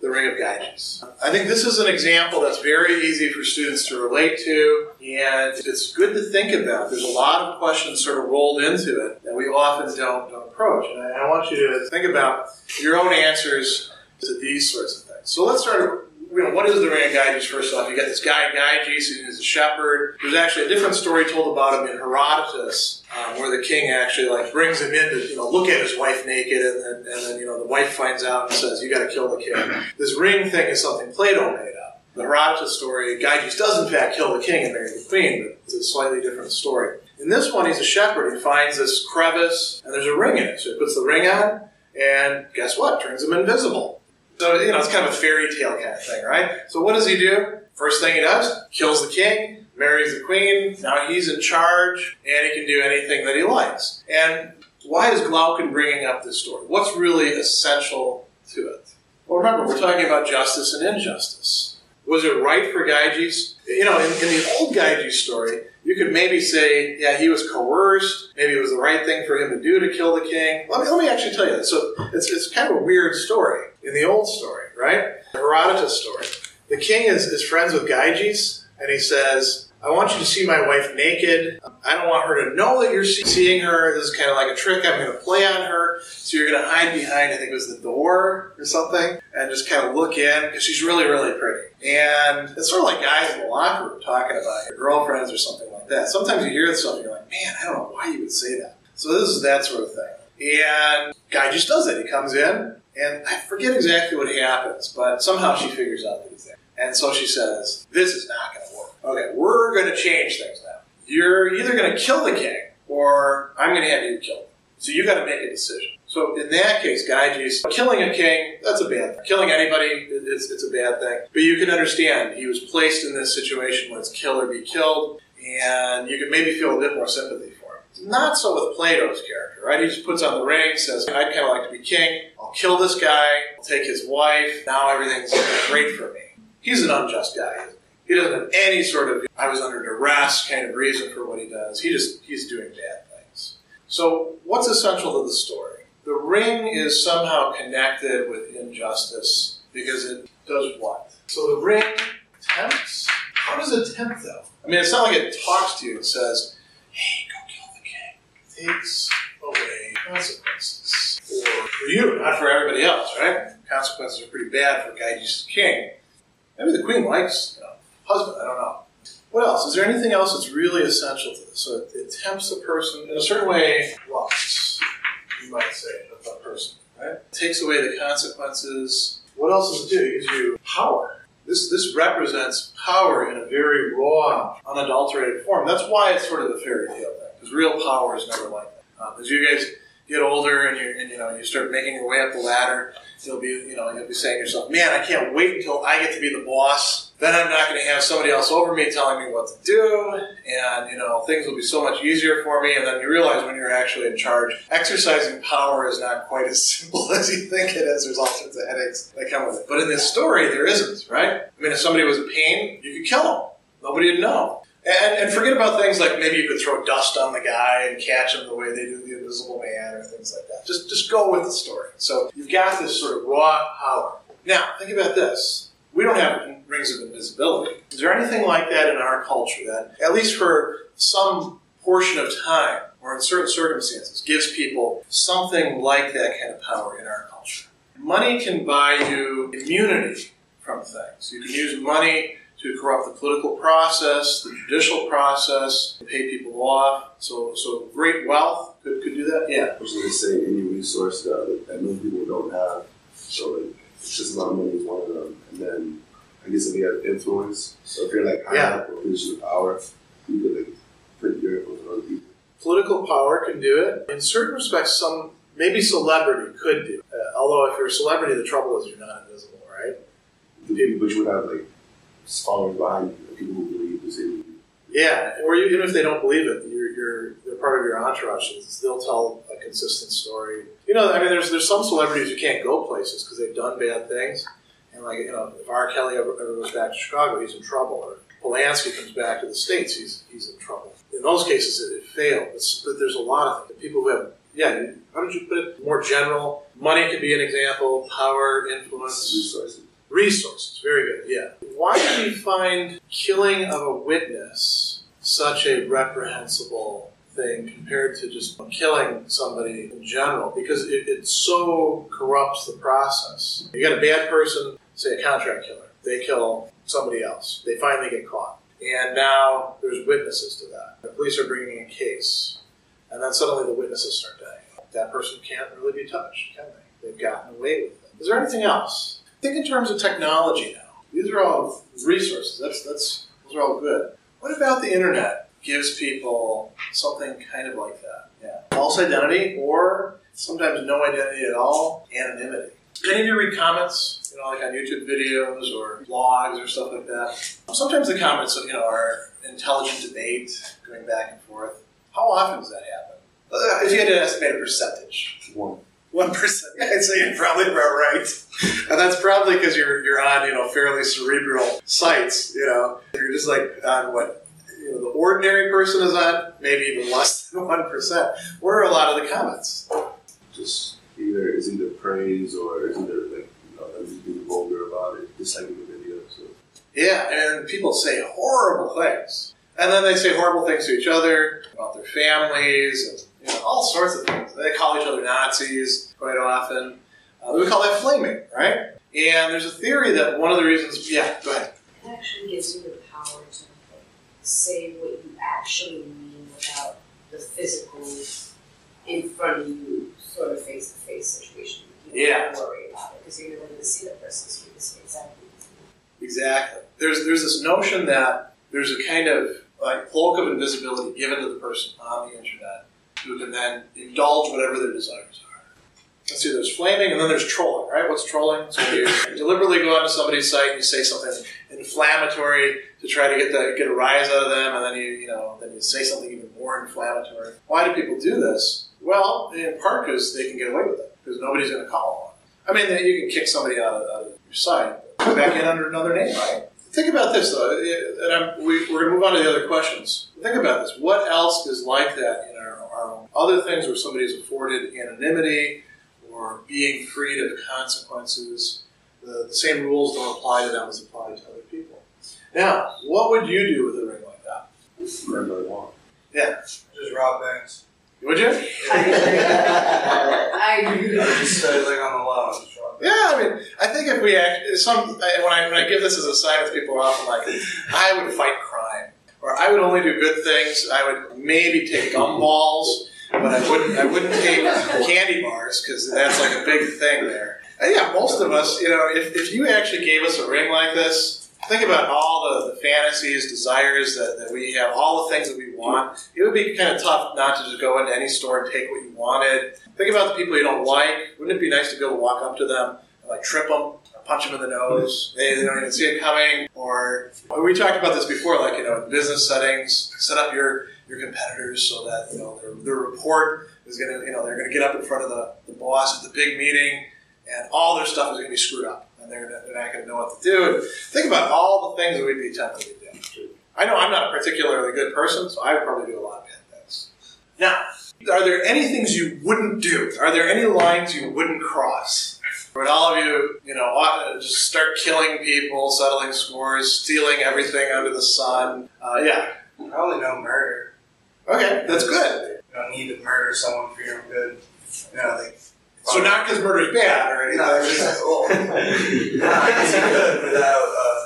the Ring of Gyges. I think this is an example that's very easy for students to relate to, and it's good to think about. There's a lot of questions sort of rolled into it that we often don't, don't approach. And I, I want you to think about your own answers to these sorts of things. So let's start you know, what is the Ring of Gyges, first off? You got this guy, Gyges, who's a shepherd. There's actually a different story told about him in Herodotus, um, where the king actually like brings him in to, you know, look at his wife naked, and then, and then, you know, the wife finds out and says, you got to kill the king. This ring thing is something Plato made up. The Herodotus story, Gyges does in fact kill the king and marry the queen, but it's a slightly different story. In this one, he's a shepherd. He finds this crevice, and there's a ring in it. So he puts the ring on, and guess what? Turns him invisible. So, you know, it's kind of a fairy tale kind of thing, right? So, what does he do? First thing he does, kills the king, marries the queen. Now he's in charge, and he can do anything that he likes. And why is Glaucon bringing up this story? What's really essential to it? Well, remember, we're talking about justice and injustice. Was it right for Gyges? You know, in, in the old Gyges story, you could maybe say, yeah, he was coerced. Maybe it was the right thing for him to do to kill the king. Let me, let me actually tell you that. So it's, it's kind of a weird story in the old story, right? Herodotus story. The king is, is friends with Gyges, and he says, I want you to see my wife naked. I don't want her to know that you're seeing her. This is kind of like a trick I'm going to play on her. So you're going to hide behind, I think it was the door or something, and just kind of look in because she's really, really pretty. And it's sort of like guys in the locker room talking about your girlfriends or something like that. Sometimes you hear this stuff and you're like, man, I don't know why you would say that. So this is that sort of thing. And guy just does it. He comes in, and I forget exactly what happens, but somehow she figures out that he's there. And so she says, This is not going. Okay, we're going to change things now. You're either going to kill the king, or I'm going to have you killed. So you've got to make a decision. So in that case, Gyges, killing a king, that's a bad thing. Killing anybody, it's, it's a bad thing. But you can understand, he was placed in this situation where it's kill or be killed, and you can maybe feel a bit more sympathy for him. not so with Plato's character, right? He just puts on the ring, says, I'd kind of like to be king. I'll kill this guy. I'll take his wife. Now everything's great for me. He's an unjust guy. He doesn't have any sort of, I was under duress kind of reason for what he does. He just, he's doing bad things. So what's essential to the story? The ring is somehow connected with injustice because it does what? So the ring tempts? How does it tempt though? I mean, it's not like it talks to you and says, hey, go kill the king." Takes away consequences for, for you, not for everybody else, right? Consequences are pretty bad for Gyges' king. Maybe the queen likes you know, husband, I don't know. What else? Is there anything else that's really essential to this? So it, it tempts the person in a certain way, lusts, you might say, of the person, right? Takes away the consequences. What else does it do? It gives you power. This, this represents power in a very raw, unadulterated form. That's why it's sort of the fairy tale thing. Because real power is never like that. Um, as you guys get older and you and you know you start making your way up the ladder, you'll be you know you'll be saying to yourself, "Man, I can't wait until I get to be the boss. Then I'm not going to have somebody else over me telling me what to do, and you know things will be so much easier for me." And then you realize when you're actually in charge, exercising power is not quite as simple as you think it is. There's all sorts of headaches that come with it. But in this story, there isn't, right? I mean, if somebody was in pain, you could kill them. Nobody would know. And, and forget about things like maybe you could throw dust on the guy and catch him the way they do the Invisible Man or things like that. Just just go with the story. So you've got this sort of raw power. Now think about this. We don't have rings of invisibility. Is there anything like that in our culture that, at least for some portion of time or in certain circumstances, gives people something like that kind of power in our culture? Money can buy you immunity from things. You can use money to corrupt the political process, the judicial process, pay people off. So, so great wealth could, could do that. Yeah. I was going to say any resource that, that many people don't have. So like, it's just a lot of money is one of them. And then I guess if you have influence, so if you're like high yeah. up position of power, you could like put your influence on other people. Political power can do it. In certain respects, some maybe celebrity could do. It. Uh, although if you're a celebrity, the trouble is you're not invisible, right? The people, but you would have like following behind people who believe the same. Yeah, or even if they don't believe it, you're, you're they're part of your entourage. They'll tell a consistent story. You know, I mean, there's there's some celebrities who can't go places because they've done bad things, and like you know, if R. Kelly ever, ever goes back to Chicago, he's in trouble. Or Polanski comes back to the states, he's he's in trouble. In those cases, it, it failed. It's, but there's a lot of people who have yeah. How did you put it? More general. Money could be an example. Power, influence, Resources. Resources, very good, yeah. Why do we find killing of a witness such a reprehensible thing compared to just killing somebody in general? Because it, it so corrupts the process. You got a bad person, say a contract killer, they kill somebody else, they finally get caught. And now there's witnesses to that. The police are bringing a case, and then suddenly the witnesses start dying. That person can't really be touched, can they? They've gotten away with it. Is there anything else? Think in terms of technology now. These are all resources. That's that's those are all good. What about the internet gives people something kind of like that? Yeah. False identity or sometimes no identity at all, anonymity. Any of you read comments, you know, like on YouTube videos or blogs or stuff like that? Sometimes the comments, you know, are intelligent debate going back and forth. How often does that happen? Uh, If you had to estimate a percentage, One. One percent. I'd say you're probably about right, and that's probably because you're you're on you know fairly cerebral sites. You know, you're just like on what you know the ordinary person is on, maybe even less than one percent. What are a lot of the comments? Just either it's either praise or it's either like you know being vulgar about it, disliking the video. So Yeah, and people say horrible things, and then they say horrible things to each other about their families and you know, all sorts of things. They call each other Nazis quite often. Uh, we call that flaming, right? And there's a theory that one of the reasons, yeah, go ahead. It actually gives you the power to say what you actually mean without the physical in front of you sort of face to face situation. You don't have to worry about it because you're going to see the person same exactly. Exactly. There's there's this notion that there's a kind of like cloak of invisibility given to the person on the internet who can then indulge whatever their desires are. Let's see, there's flaming and then there's trolling, right? What's trolling? So you deliberately go onto somebody's site and you say something inflammatory to try to get the get a rise out of them, and then you you know then you say something even more inflammatory. Why do people do this? Well, in part because they can get away with it because nobody's going to call them. I mean, you can kick somebody out of, out of your site, come back in under another name, right? Think about this, though, and I'm, we, we're going to move on to the other questions. Think about this. What else is like that our, our own other things where somebody is afforded anonymity or being freed of consequences? The, the same rules don't apply to them as apply to other people. Now, what would you do with a ring like that? whatever I want. Just rob banks. Would you? I agree. just uh, like on the low, Yeah, I mean, I think if we act, some when I when I give this as a sign with people, are often like, I would fight crime, or I would only do good things. I would maybe take gumballs, but I wouldn't I wouldn't take candy bars because that's like a big thing there. And yeah, most of us, you know, if, if you actually gave us a ring like this, think about all the, the fantasies, desires that, that we have, all the things that we want. It would be kind of tough not to just go into any store and take what you wanted. Think about the people you don't like. Wouldn't it be nice to be able to walk up to them and like trip them, punch them in the nose? They, they don't even see it coming. Or we talked about this before, like you know, in business settings, set up your your competitors so that you know their, their report is going to you know they're going to get up in front of the, the boss at the big meeting, and all their stuff is going to be screwed up, and they're, they're not going to know what to do. And think about all the things that we'd be tempted to do. I know I'm not a particularly good person, so I would probably do a lot of bad things. Now, are there any things you wouldn't do? Are there any lines you wouldn't cross? Would all of you, you know, just start killing people, settling scores, stealing everything under the sun? Uh, yeah. Probably no murder. Okay, that's good. You don't need to murder someone for your own good. You know, like. So not because murder's bad or anything. No, it's just, well, no, I guess without uh,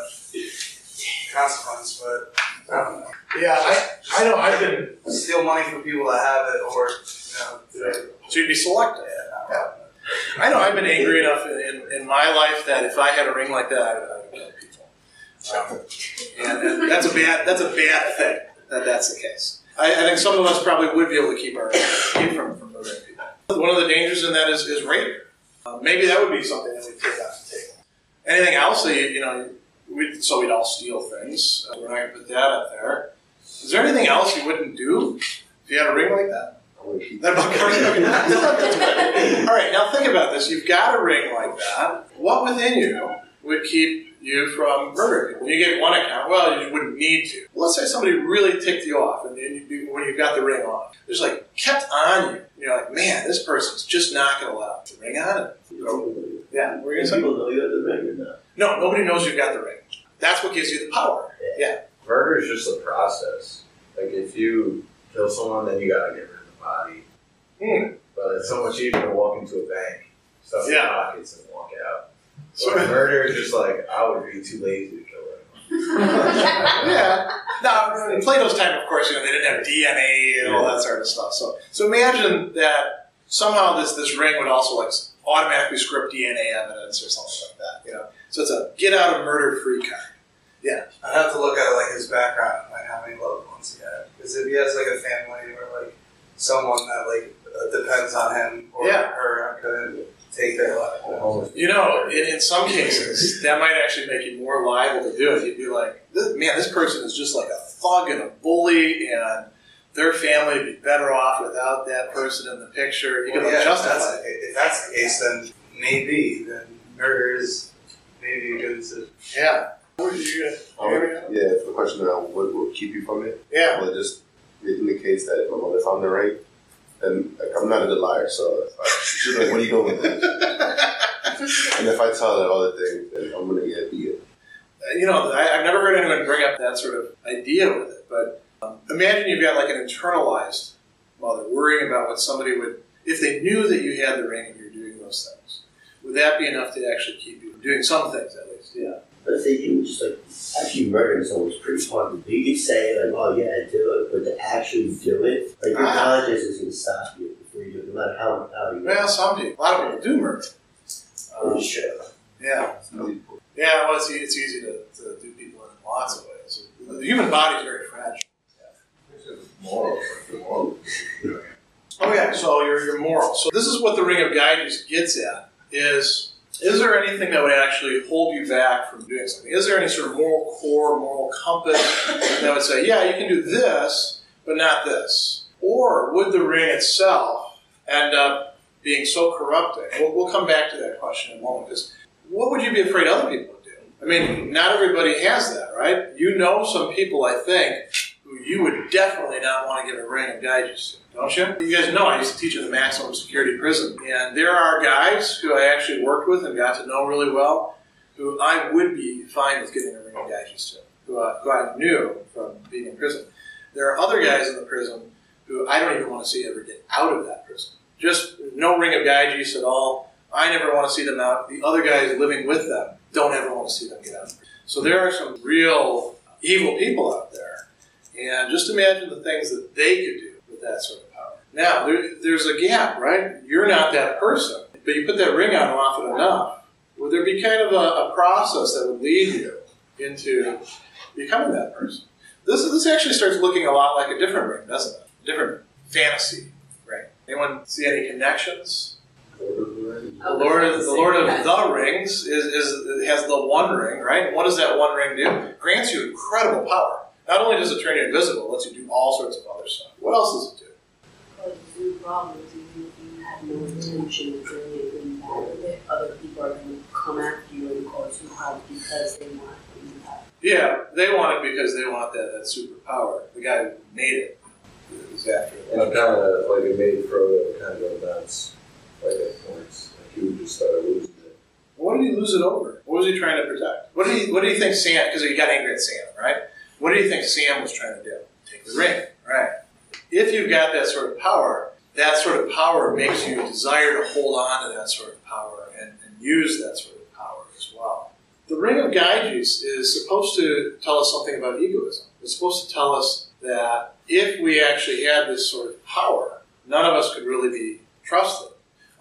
consequence, but I don't know. Yeah, I, I know. I've been. Steal money from people that have it, or you know, So you'd be selective. yeah, no. I know I've been angry enough in, in, in my life that if I had a ring like that, I would, I would kill people. Um, and, and that's a bad that's a bad thing that that's the case. I, I think some of us probably would be able to keep our keep from, from murdering people. One of the dangers in that is, is rape. Uh, maybe that would be something that we take off the table. Anything else that you, you know, we so we'd all steal things. Uh, we're not going to put that up there. Is there anything else you wouldn't do if you had a ring like that? I want to keep That about covers it? All right, now think about this. You've got a ring like that. What within you would keep you from murdering people? You get one account. Well, you wouldn't need to. Let's say somebody really ticked you off, and then you, when you've got the ring on, it's like kept on you. You're like, man, this person's just not going to allow the ring on. It. Yeah, we're gonna. People know you the ring or not. No, nobody knows you've got the ring. That's what gives you the power. Yeah. Murder is just a process. Like if you kill someone, then you gotta get rid of the body. Hmm. But it's so much easier to walk into a bank, stuff in Yeah. your pockets, and walk out. So- So murder is just like I would be too lazy to kill anyone. yeah. Now, in Plato's time, of course, you know, they didn't have DNA and all that sort of stuff. So, so imagine that somehow this this ring would also like automatically script DNA evidence or something like that. You know, so it's a get out of murder free kind. Yeah. I'd have to look at like his background, like how many loved ones he had. Because if he has like a family or like someone that like uh, depends on him or Yeah. her, I couldn't take their life. You know, in, in some cases, that might actually make you more liable to do it. You'd be like, man, this person is just like a thug and a bully, and their family would be better off without that person in the picture. You Well, can yeah, if justify that's, it. if that's the case, then maybe then murder is maybe a good decision. Yeah. What are you Um, gonna? yeah, for the question around what will keep you from it, Yeah. well, it just making the case that if my mother found the ring, then like, I'm not a good liar, so uh, she's like, what are you doing with that? and if I tell her all the things, then I'm gonna get beat. you know, I, I've never heard anyone bring up that sort of idea with it, but um, imagine you've got like an internalized mother worrying about what somebody would, if they knew that you had the ring and you're doing those things, would that be enough to actually keep you from doing some things at least? Yeah. But if say you just like actually murdering someone is pretty hard to do. You could say like, oh yeah, I do it, but to actually do it, like your Ah. conscience is gonna stop you before you do it, no matter how how you. Well, some people, a lot of people do murder. Um, Sure. yeah. Yeah, well, it's, it's easy to, to do people in lots of ways. The human body is very fragile. Morals, like moral. Oh yeah, so your, your moral. So this is what the Ring of Gyges gets at: is is there anything that would actually hold you back from doing something? Is there any sort of moral core, moral compass that would say, yeah, you can do this, but not this? Or would the ring itself end up being so corrupting? We'll, we'll come back to that question in a moment. Because what would you be afraid other people would do? I mean, not everybody has that, right? You know some people, I think, who you would definitely not want to give a ring of Gyges to don't you? You guys know I used to teach in the maximum security prison, and there are guys who I actually worked with and got to know really well, who I would be fine with giving a ring of gyges to, who, I- who I knew from being in prison. There are other guys in the prison who I don't even want to see ever get out of that prison. Just no ring of gyges at all. I never want to see them out. The other guys living with them don't ever want to see them get out. So there are some real evil people out there, and just imagine the things that they could do with that sort of power. Now, there, there's a gap, right? You're not that person, but you put that ring on often enough. Would there be kind of a, a process that would lead you into becoming that person? This, this actually starts looking a lot like a different ring, doesn't it? A different fantasy Right. Anyone see any connections? The Lord of the Lord of the Rings is, is has the One Ring, right? What does that One Ring do? Grants you incredible power. Not only does it turn you invisible, it lets you do all sorts of other stuff. What else does it do? But the problem is even if you have no intention of doing anything bad with it, other people are going to come after you and cause you harm because they want what you have. Yeah, they want it because they want that, that superpower. The guy who made it after And kind of like it made Frodo kind of nuts, like at points. Like he would just start losing it. What did he lose it over? What was he trying to protect? What did he What did he think Sam? Because he got angry at Sam, right? What did he think Sam was trying to do? Take the ring, right? If you've got that sort of power, that sort of power makes you desire to hold on to that sort of power and, and use that sort of power as well. The Ring of Gyges is supposed to tell us something about egoism. It's supposed to tell us that if we actually had this sort of power, none of us could really be trusted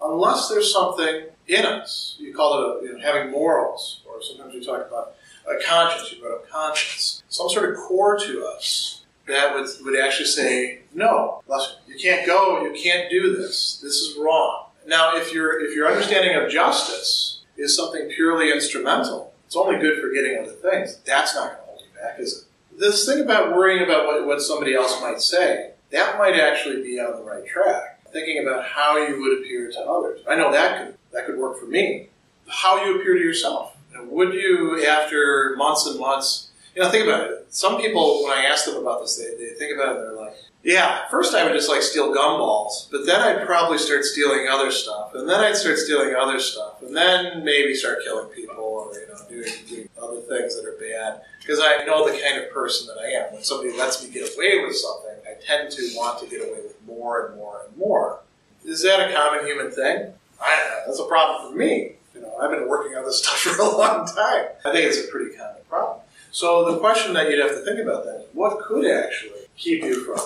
unless there's something in us. You call it a, you know, having morals, or sometimes we talk about a conscience. You brought up conscience. Some sort of core to us that would, would actually say, no, you can't go, you can't do this. This is wrong. Now, if your if your understanding of justice is something purely instrumental, it's only good for getting other things. That's not going to hold you back, is it? This thing about worrying about what, what somebody else might say, that might actually be on the right track. Thinking about how you would appear to others. I know that could that could work for me. How you appear to yourself. You know, would you, after months and months, you know, think about it. Some people, when I ask them about this, they, they think about it and they're like, yeah, first I would just like steal gumballs, but then I'd probably start stealing other stuff, and then I'd start stealing other stuff, and then maybe start killing people or, you know, doing, doing other things that are bad. Because I know the kind of person that I am. When somebody lets me get away with something, I tend to want to get away with more and more and more. Is that a common human thing? I, uh, that's a problem for me. You know, I've been working on this stuff for a long time. I think it's a pretty common problem. So the question that you'd have to think about then is what could actually keep you from,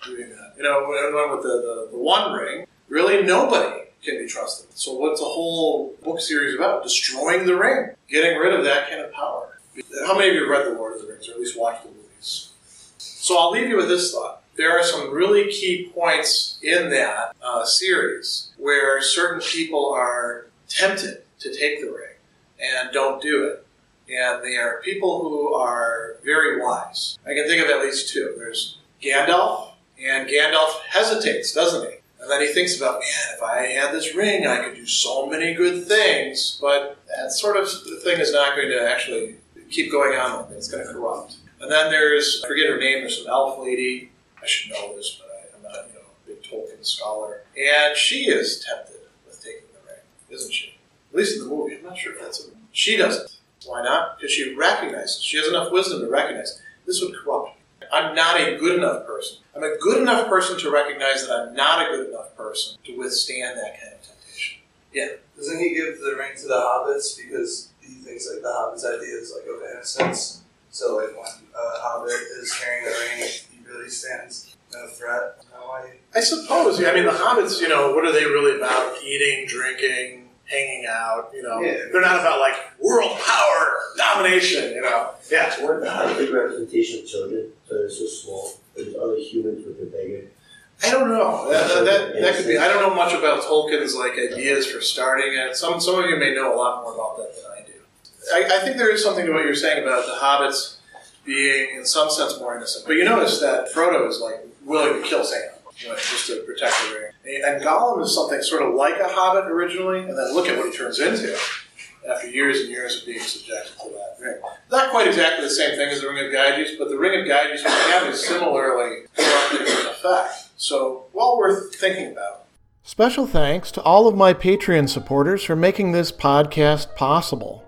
from doing that? You know, when with the, the, the One Ring, really nobody can be trusted. So what's the whole book series about? Destroying the ring, getting rid of that kind of power. How many of you have read The Lord of the Rings, or at least watched the movies? So I'll leave you with this thought. There are some really key points in that uh, series where certain people are tempted to take the ring and don't do it. And they are people who are very wise. I can think of at least two. There's Gandalf, and Gandalf hesitates, doesn't he? And then he thinks about, man, if I had this ring, I could do so many good things. But that sort of thing is not going to actually keep going on. with it. It's going to corrupt. And then there's, I forget her name, there's an elf lady. I should know this, but I, am not, you know, a big Tolkien scholar. And she is tempted with taking the ring, isn't she? At least in the movie. I'm not sure if that's a. She doesn't. Why not? Because she recognizes. She has enough wisdom to recognize this would corrupt me. I'm not a good enough person. I'm a good enough person to recognize that I'm not a good enough person to withstand that kind of temptation. Yeah. Doesn't he give the ring to the hobbits because he thinks like the hobbits' idea is like of innocence? So like when uh, a hobbit is carrying the ring, he really stands no threat. I suppose. Yeah. I mean, the hobbits. You know, what are they really about? Eating, drinking, hanging out. You know, yeah. they're not about like world power, domination. You know, yeah. Weren't the hobbits a big representation of children? So they're so small. There's other humans, but they're bigger. I don't know. Uh, that, that, that, could be. I don't know much about Tolkien's like ideas for starting it. Some some of you may know a lot more about that than I do. I, I think there is something to what you're saying about the hobbits being, in some sense, more innocent. But you notice that Frodo is like willing to kill Sam you know, just to protect the ring. And Gollum is something sort of like a hobbit originally, and then look at what he turns into after years and years of being subjected to that ring. Not quite exactly the same thing as the Ring of Gyges, but the Ring of Gyges can have a similarly corrupting effect. So, well worth thinking about. Special thanks to all of my Patreon supporters for making this podcast possible.